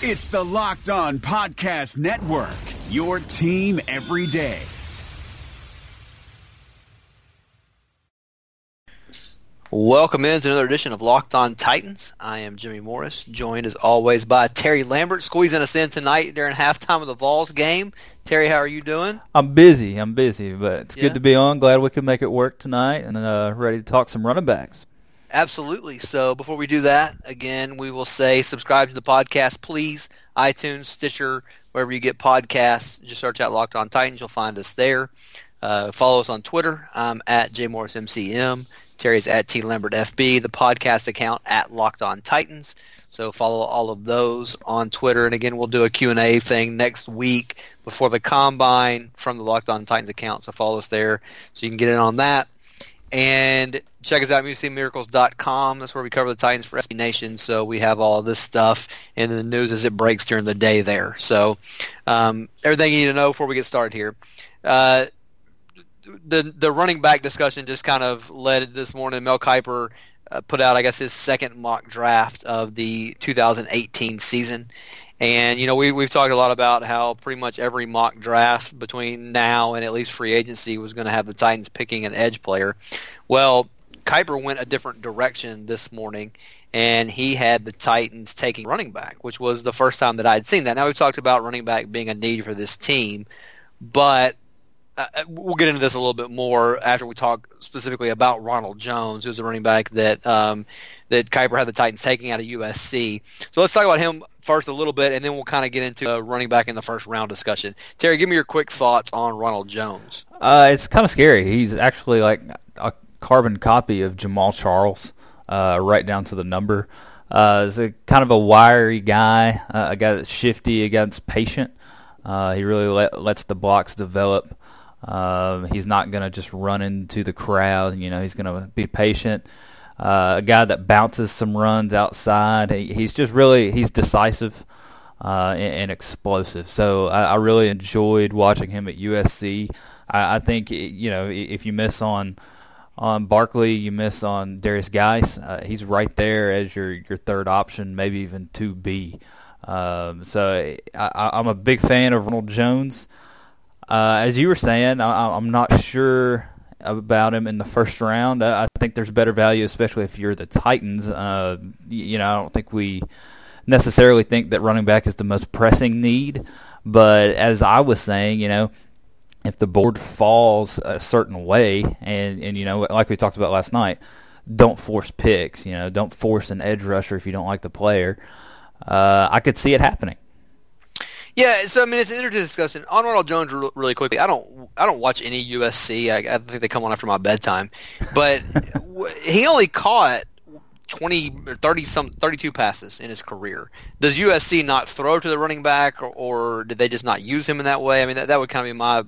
It's the Locked On Podcast Network, your team every day. Welcome into another edition of Locked On Titans. I am Jimmy Morris, joined as always by Terry Lambert, squeezing us in tonight during halftime of the Vols game. Terry, how are you doing? I'm busy. I'm busy, but it's Yeah. good to be on. Glad we could make it work tonight, and uh, ready to talk some running backs. Absolutely. So before we do that, again, we will say subscribe to the podcast, please. iTunes, Stitcher, wherever you get podcasts. Just search out Locked On Titans. You'll find us there. Uh, follow us on Twitter. I'm at jmorrismcm. Terry's at T Lambert FB. The podcast account at Locked On Titans. So follow all of those on Twitter. And again, we'll do a Q&A thing next week before the Combine from the Locked On Titans account. So follow us there so you can get in on that. And check us out, musicmiracles.com. That's where we cover the Titans for SB Nation. So we have all this stuff and the news as it breaks during the day there. So um, everything you need to know before we get started here. Uh, the the running back discussion just kind of led this morning. Mel Kiper uh, put out, I guess, his second mock draft of the 2018 season. And you know, we we've talked a lot about how pretty much every mock draft between now and at least free agency was going to have the Titans picking an edge player. Well, Kiper went a different direction this morning, and he had the Titans taking running back, which was the first time that I'd seen that. Now we've talked about running back being a need for this team, but uh, we'll get into this a little bit more after we talk specifically about Ronald Jones, who's a running back that um, that Kiper had the Titans taking out of USC. So let's talk about him first a little bit, and then we'll kind of get into a running back in the first round discussion. Terry, give me your quick thoughts on Ronald Jones. Uh, it's kind of scary. He's actually like a carbon copy of Jamaal Charles, uh, right down to the number. Uh, he's a kind of a wiry guy, uh, a guy that's shifty, a guy that's patient. Uh, he really let, lets the blocks develop. Um, he's not going to just run into the crowd. You know, he's going to be patient. Uh, a guy that bounces some runs outside. He, he's just really he's decisive uh, and, and explosive. So I, I really enjoyed watching him at USC. I, I think you know if you miss on on Barkley, you miss on Derrius Guice. Uh, he's right there as your your third option, maybe even two B. Um, so I, I'm a big fan of Ronald Jones. Uh, as you were saying, I, I'm not sure about him in the first round. I, I think there's better value, especially if you're the Titans. Uh, you, you know, I don't think we necessarily think that running back is the most pressing need. But as I was saying, you know, if the board falls a certain way, and and you know, like we talked about last night, don't force picks. You know, don't force an edge rusher if you don't like the player. Uh, I could see it happening. Yeah, so I mean, it's an interesting discussion on Ronald Jones. Really quickly, I don't, I don't watch any USC. I, I think they come on after my bedtime, but he only caught 20 or 30 some 32 passes in his career. Does USC not throw to the running back, or, or did they just not use him in that way? I mean, that, that would kind of be my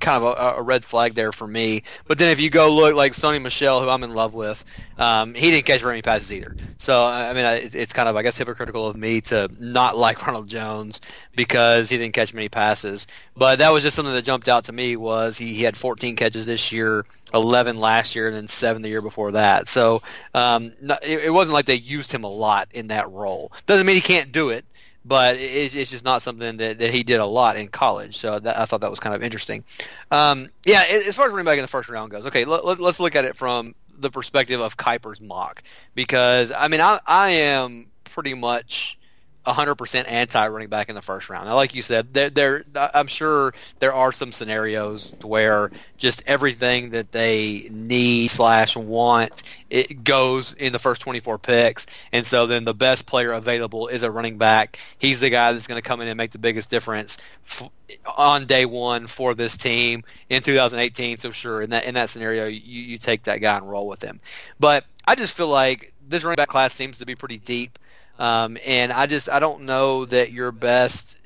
kind of a, a red flag there for me. But then if you go look like Sony Michel, who I'm in love with, um, he didn't catch very many passes either. So I mean, it's, kind of I guess hypocritical of me to not like Ronald Jones because he didn't catch many passes. But that was just something that jumped out to me was he, he had 14 catches this year, 11 last year, and then seven the year before that. So um, it, it wasn't like they used him a lot in that role. Doesn't mean he can't do it but it, it's just not something that, that he did a lot in college. So that, I thought that was kind of interesting. Um, yeah, as far as running back in the first round goes, okay, let, let, let's look at it from the perspective of Kiper's mock because I mean I I am pretty much 100% anti running back in the first round. Now, like you said, there, there, I'm sure there are some scenarios where just everything that they need slash want it goes in the first 24 picks, and so then the best player available is a running back. He's the guy that's going to come in and make the biggest difference f- on day one for this team in 2018. So sure, in that in that scenario, you, you take that guy and roll with him. But I just feel like this running back class seems to be pretty deep. Um, and I just I don't know that your best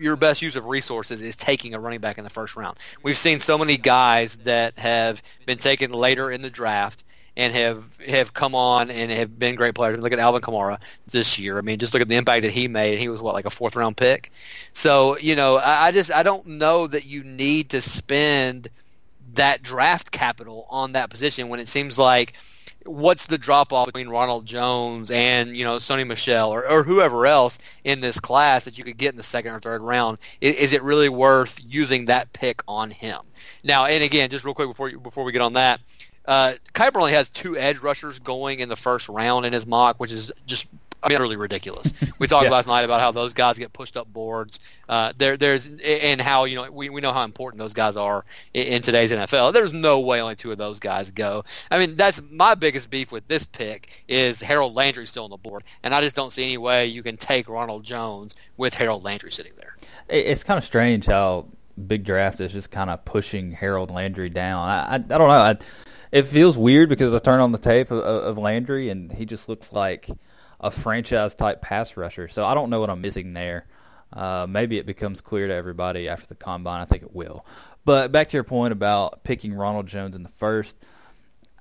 your best use of resources is taking a running back in the first round. We've seen so many guys that have been taken later in the draft and have have come on and have been great players. Look at Alvin Kamara this year. I mean, just look at the impact that he made. He was what like a fourth round pick. So you know, I, I just I don't know that you need to spend that draft capital on that position when it seems like what's the drop off between Ronald Jones and you know Sony Michel or, or whoever else in this class that you could get in the second or third round? Is, is it really worth using that pick on him? Now, and again, just real quick before you, before we get on that, uh, Kiper only has two edge rushers going in the first round in his mock, which is just I mean, utterly ridiculous. We talked yeah. last night about how those guys get pushed up boards. Uh, there, there's and how you know we, we know how important those guys are in, in, today's NFL. There's no way only two of those guys go. I mean, that's my biggest beef with this pick is Harold Landry still on the board, and I just don't see any way you can take Ronald Jones with Harold Landry sitting there. It's kind of strange how big draft is just kind of pushing Harold Landry down. I, I, I don't know. I, it feels weird because I turn on the tape of, of Landry and he just looks like a franchise type pass rusher. So I don't know what I'm missing there. Uh, maybe it becomes clear to everybody after the combine. I think it will. But back to your point about picking Ronald Jones in the first,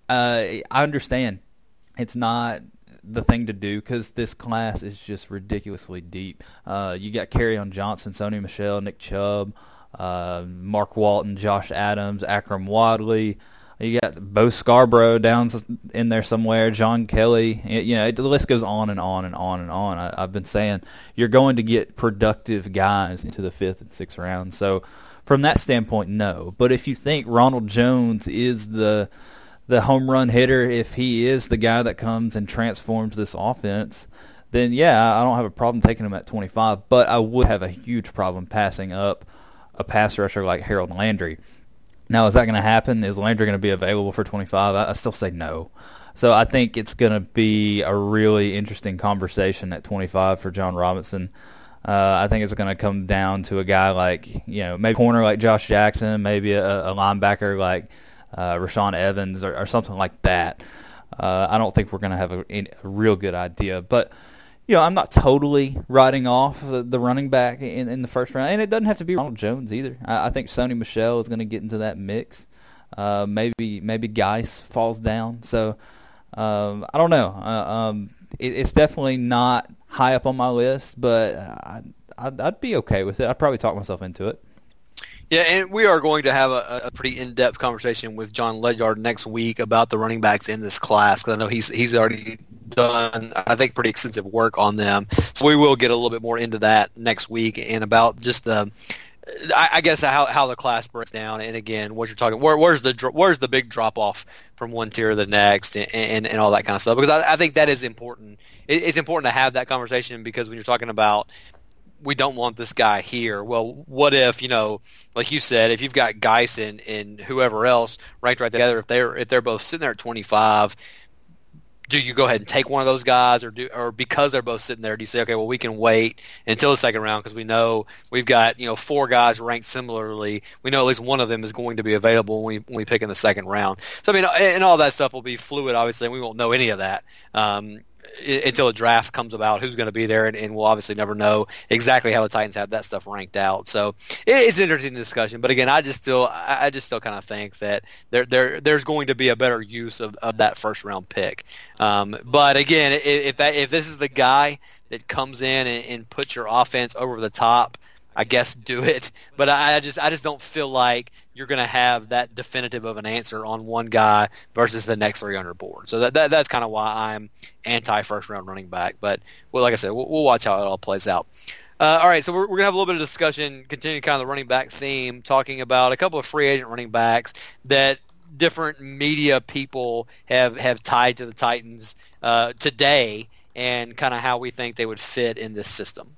uh, I understand it's not the thing to do because this class is just ridiculously deep. Uh, you got on Johnson, Sony Michel, Nick Chubb, uh, Mark Walton, Josh Adams, Akrum Wadley. You got Bo Scarborough down in there somewhere, John Kelly. You know, the list goes on and on and on and on. I, have been saying you're going to get productive guys into the fifth and sixth round. So from that standpoint, no. But if you think Ronald Jones is the the home run hitter, if he is the guy that comes and transforms this offense, then yeah, I don't have a problem taking him at 25. But I would have a huge problem passing up a pass rusher like Harold Landry. Now, is that going to happen? Is Landry going to be available for 25? I, I still say no. So I think it's going to be a really interesting conversation at 25 for Jon Robinson. Uh, I think it's going to come down to a guy like, you know, maybe corner like Josh Jackson, maybe a, a linebacker like uh, Rashaan Evans or, or, something like that. Uh, I don't think we're going to have a, a, real good idea. But you know, I'm not totally writing off the, the running back in, in the first round, and it doesn't have to be Ronald Jones either. I, I think Sony Michel is going to get into that mix. Uh, maybe maybe Guice falls down. So um, I don't know. Uh, um, it, it's definitely not high up on my list, but I, I'd be okay with it. I'd probably talk myself into it. Yeah, and we are going to have a, a pretty in-depth conversation with Jon Ledyard next week about the running backs in this class because I know he's he's already done I think pretty extensive work on them. So we will get a little bit more into that next week and about just the I, I guess how how the class breaks down and again what you're talking where, where's the where's the big drop off from one tier to the next and, and, and all that kind of stuff because I, I think that is important. It, it's important to have that conversation because when you're talking about we don't want this guy here. Well, what if you know, like you said, if you've got Guice and, whoever else ranked right together, if they're if they're both sitting there at 25, do you go ahead and take one of those guys, or do or because they're both sitting there, do you say, okay, well, we can wait until the second round because we know we've got you know four guys ranked similarly. We know at least one of them is going to be available when we when we pick in the second round. So I mean, and all that stuff will be fluid, obviously, and we won't know any of that. Um, until a draft comes about, who's going to be there, and, and, we'll obviously never know exactly how the Titans have that stuff ranked out. So it, it's an interesting discussion. But again, I just still, I just still kind of think that there, there, there's going to be a better use of, of that first round pick. Um, but again, if, if that, if this is the guy that comes in and, and puts your offense over the top, I guess do it. But I just I just don't feel like you're going to have that definitive of an answer on one guy versus the next three on your board. So that, that that's kind of why I'm anti first round running back. But well, like I said, we'll, we'll watch how it all plays out. Uh, all right, so we're, we're gonna have a little bit of discussion, continuing kind of the running back theme, talking about a couple of free agent running backs that different media people have have tied to the Titans uh, today, and kind of how we think they would fit in this system.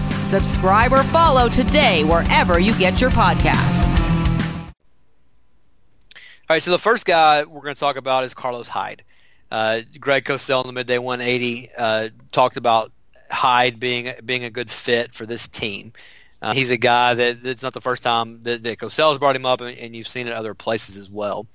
Subscribe or follow today wherever you get your podcasts. All right, so the first guy we're going to talk about is Carlos Hyde. Uh, Greg Cosell in the midday 180 uh, talked about Hyde being being a good fit for this team. Uh, he's a guy that it's not the first time that, that Cosell's brought him up, and, and, you've seen it other places as well.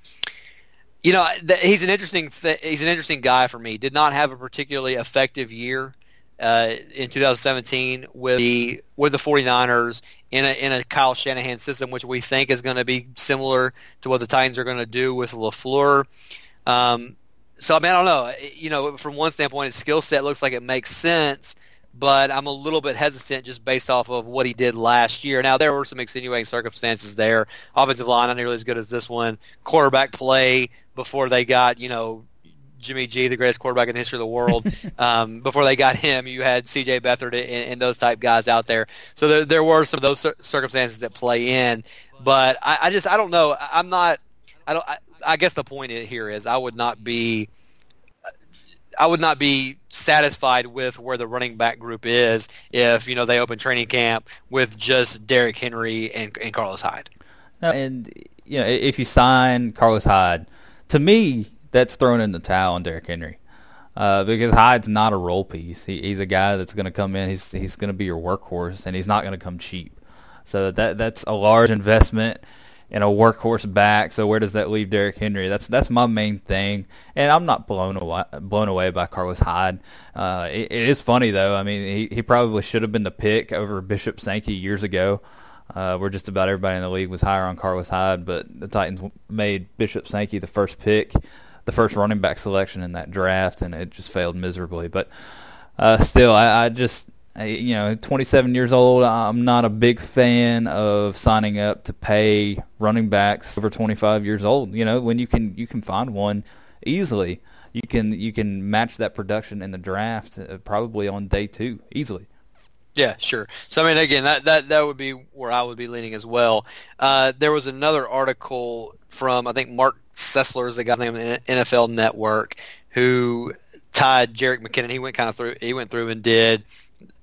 You know, th- he's an interesting th- he's an interesting guy for me. Did not have a particularly effective year uh, in 2017 with the with the 49ers in a in a Kyle Shanahan system, which we think is going to be similar to what the Titans are going to do with Lafleur. Um, so I mean, I don't know. You know, from one standpoint, his skill set looks like it makes sense, but I'm a little bit hesitant just based off of what he did last year. Now there were some extenuating circumstances there. Offensive line not nearly as good as this one. Quarterback play before they got you know Jimmy G, the greatest quarterback in the history of the world. um, before they got him, you had C.J. Beathard and, and, those type guys out there. So there, there were some of those circumstances that play in. But I, I just I don't know. I'm not. I don't. I, I guess the point here is I would not be. I would not be satisfied with where the running back group is if you know they open training camp with just Derrick Henry and, and Carlos Hyde. And you know, if you sign Carlos Hyde, to me, that's thrown in the towel on Derrick Henry. Uh, because Hyde's not a role piece. He, he's a guy that's going to come in. He's he's going to be your workhorse, and he's not going to come cheap. So that that's a large investment in a workhorse back. So where does that leave Derrick Henry? That's that's my main thing. And I'm not blown away blown away by Carlos Hyde. Uh, it, it is funny though. I mean, he he probably should have been the pick over Bishop Sankey years ago. Uh, where just about everybody in the league was higher on Carlos Hyde, but the Titans made Bishop Sankey the first pick the first running back selection in that draft, and it just failed miserably. But uh, still, I, I just you know, 27 years old. I'm not a big fan of signing up to pay running backs over 25 years old. You know, when you can you can find one easily, you can you can match that production in the draft uh, probably on day two easily. Yeah, sure. So I mean, again, that that that would be where I would be leaning as well. Uh, there was another article from I think Marc Sessler is the guy named NFL Network who tied Jerick McKinnon. He went kind of through. He went through and did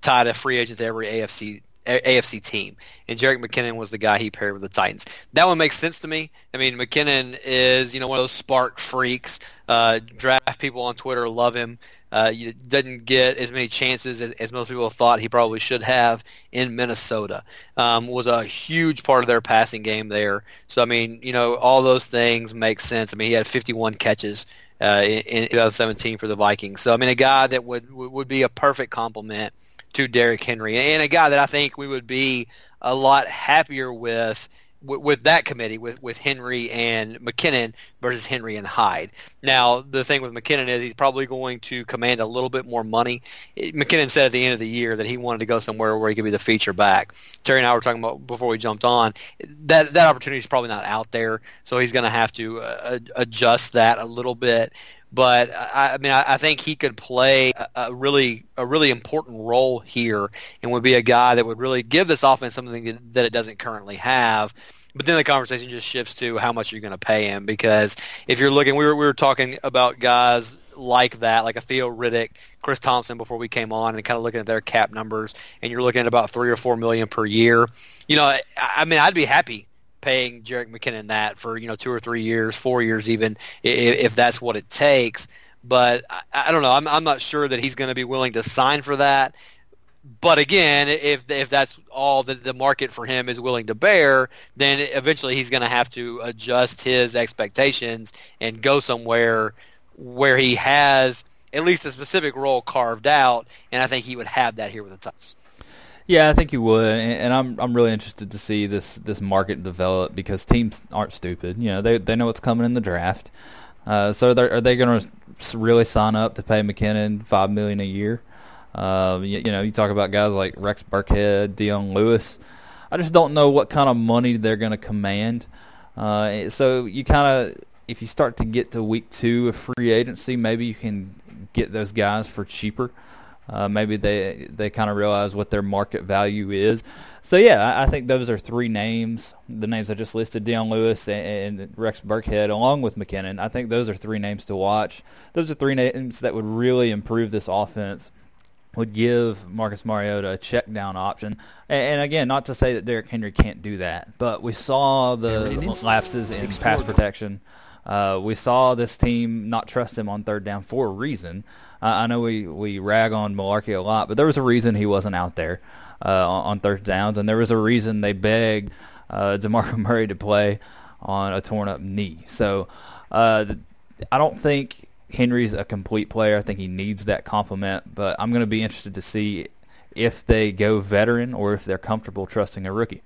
tied a free agent to every AFC AFC team, and Jerick McKinnon was the guy he paired with the Titans. That one makes sense to me. I mean, McKinnon is you know one of those SPARQ freaks. Uh, draft people on Twitter love him. Uh, didn't get as many chances as, as, most people thought he probably should have in Minnesota. Um, was a huge part of their passing game there. So I mean, you know, all those things make sense. I mean, he had 51 catches uh, in, in 2017 for the Vikings. So I mean, a guy that would would be a perfect complement to Derrick Henry, and a guy that I think we would be a lot happier with with, with that committee with, with Henry and McKinnon versus Henry and Hyde. Now, the thing with McKinnon is he's probably going to command a little bit more money. McKinnon said at the end of the year that he wanted to go somewhere where he could be the feature back. Terry and I were talking about before we jumped on that that opportunity is probably not out there, so he's going to have to uh, adjust that a little bit but I, I mean, I, I, think he could play a, a, really a really important role here, and would be a guy that would really give this offense something that it doesn't currently have. But then the conversation just shifts to how much you're going to pay him, because if you're looking, we were we were talking about guys like that, like a Theo Riddick, Chris Thompson before we came on, and kind of looking at their cap numbers, and you're looking at about three or four million per year. You know, I, I mean, I'd be happy paying Jerick McKinnon that for you know two or three years, four years even, if, if that's what it takes. But I, I don't know. I'm I'm not sure that he's going to be willing to sign for that. But again, if if that's all that the market for him is willing to bear, then eventually he's going to have to adjust his expectations and go somewhere where he has at least a specific role carved out. And I think he would have that here with the Titans. Yeah, I think you would, and I'm I'm really interested to see this this market develop because teams aren't stupid. You know, they they know what's coming in the draft. Uh, so are they going to really sign up to pay McKinnon five million a year? Uh, you, you, know, you talk about guys like Rex Burkhead, Dion Lewis. I just don't know what kind of money they're going to command. Uh, so you kind of, if you start to get to week two of free agency, maybe you can get those guys for cheaper. Uh, maybe they they kind of realize what their market value is. So yeah, I, I, think those are three names. The names I just listed: Dion Lewis and, and, Rex Burkhead, along with McKinnon. I think those are three names to watch. Those are three names that would really improve this offense would give Marcus Mariota a check down option. And, and, again, not to say that Derrick Henry can't do that, but we saw the lapses in pass protection. Uh, we saw this team not trust him on third down for a reason. Uh, I know we, we rag on Mularkey a lot, but there was a reason he wasn't out there uh, on, on, third downs, and there was a reason they begged uh, DeMarco Murray to play on a torn up knee. So uh, I don't think Henry's a complete player. I think he needs that complement, but I'm going to be interested to see if they go veteran or if they're comfortable trusting a rookie.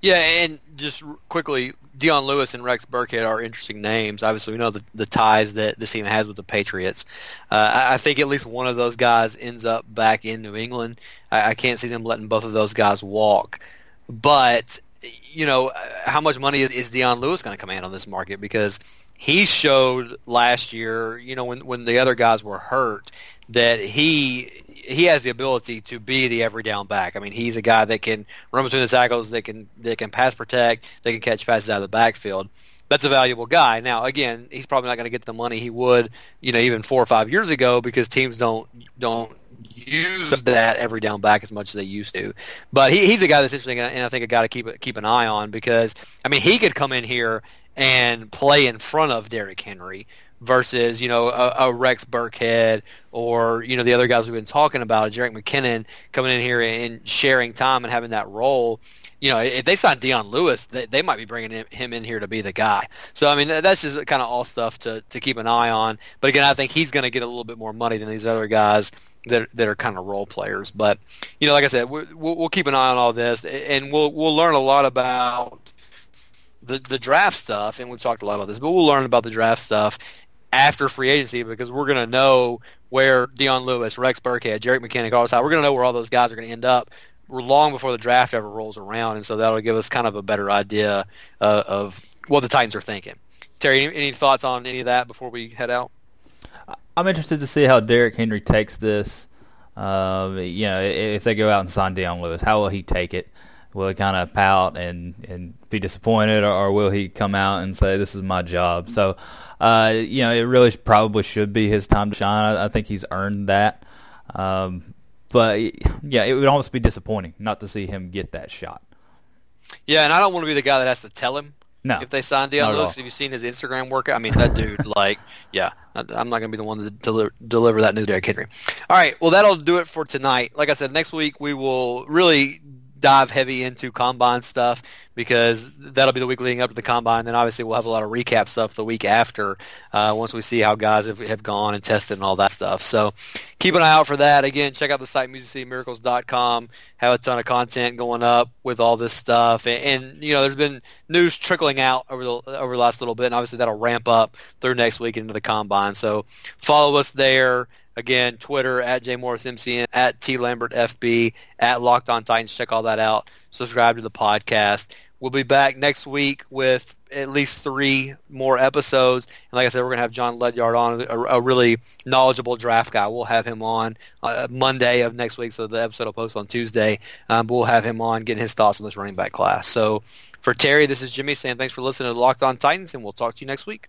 Yeah, and just quickly, Dion Lewis and Rex Burkhead are interesting names. Obviously, we know the, the ties that this team has with the Patriots. Uh, I, I think at least one of those guys ends up back in New England. I, I can't see them letting both of those guys walk. But, you know, how much money is, is Dion Lewis going to command on this market? Because – he showed last year, you know, when when the other guys were hurt, that he he has the ability to be the every down back. I mean, he's a guy that can run between the tackles, that can that can pass protect, they can catch passes out of the backfield. That's a valuable guy. Now, again, he's probably not going to get the money he would, you know, even four or five years ago because teams don't don't use that every down back as much as they used to. But he, he's a guy that's interesting, and I think a guy to keep keep an eye on because I mean he could come in here and play in front of Derrick Henry versus you know a, a, Rex Burkhead or you know the other guys we've been talking about, Jerick McKinnon coming in here and sharing time and having that role. You know, if they sign Dion Lewis, they, they might be bringing him in here to be the guy. So I mean, that's just kind of all stuff to to keep an eye on. But again, I think he's going to get a little bit more money than these other guys that that are kind of role players. But you know, like I said, we'll, we'll keep an eye on all this, and we'll we'll learn a lot about the the draft stuff, and we've talked a lot about this, but we'll learn about the draft stuff after free agency because we're going to know where Dion Lewis, Rex Burkhead, Jerick McKinnon, all We're going to know where all those guys are going to end up long before the draft ever rolls around, and so that'll give us kind of a better idea uh, of what the Titans are thinking. Terry, any, any, thoughts on any of that before we head out? I'm interested to see how Derrick Henry takes this. Uh, you know, if they go out and sign Dion Lewis, how will he take it? Will he kind of pout and, and be disappointed, or, or, will he come out and say, "This is my job"? So, uh, you know, it really probably should be his time to shine. I, I think he's earned that. Um, but yeah, it would almost be disappointing not to see him get that shot. Yeah, and I don't want to be the guy that has to tell him no, if they sign Dion Lewis. Have you seen his Instagram workout? I mean, that dude, like, yeah, I'm not going to be the one to deliver, deliver that news, Derrick Henry. All right, well, that'll do it for tonight. Like I said, next week we will really dive heavy into combine stuff because that'll be the week leading up to the combine. Then obviously we'll have a lot of recap stuff the week after uh, once we see how guys have, have gone and tested and all that stuff. So keep an eye out for that. Again, check out the site musiccitymiracles.com. Have a ton of content going up with all this stuff, and, and you know there's been news trickling out over the over the last little bit, and obviously that'll ramp up through next week into the combine. So follow us there. Again, Twitter at JMorrisMCN, at T Lambert FB, at Locked On Titans. Check all that out. Subscribe to the podcast. We'll be back next week with at least three more episodes. And like I said, we're going to have Jon Ledyard on, a, a, really knowledgeable draft guy. We'll have him on uh, Monday of next week, so the episode will post on Tuesday. Um, but we'll have him on getting his thoughts on this running back class. So for Terry, this is Jimmy saying thanks for listening to Locked On Titans, and we'll talk to you next week.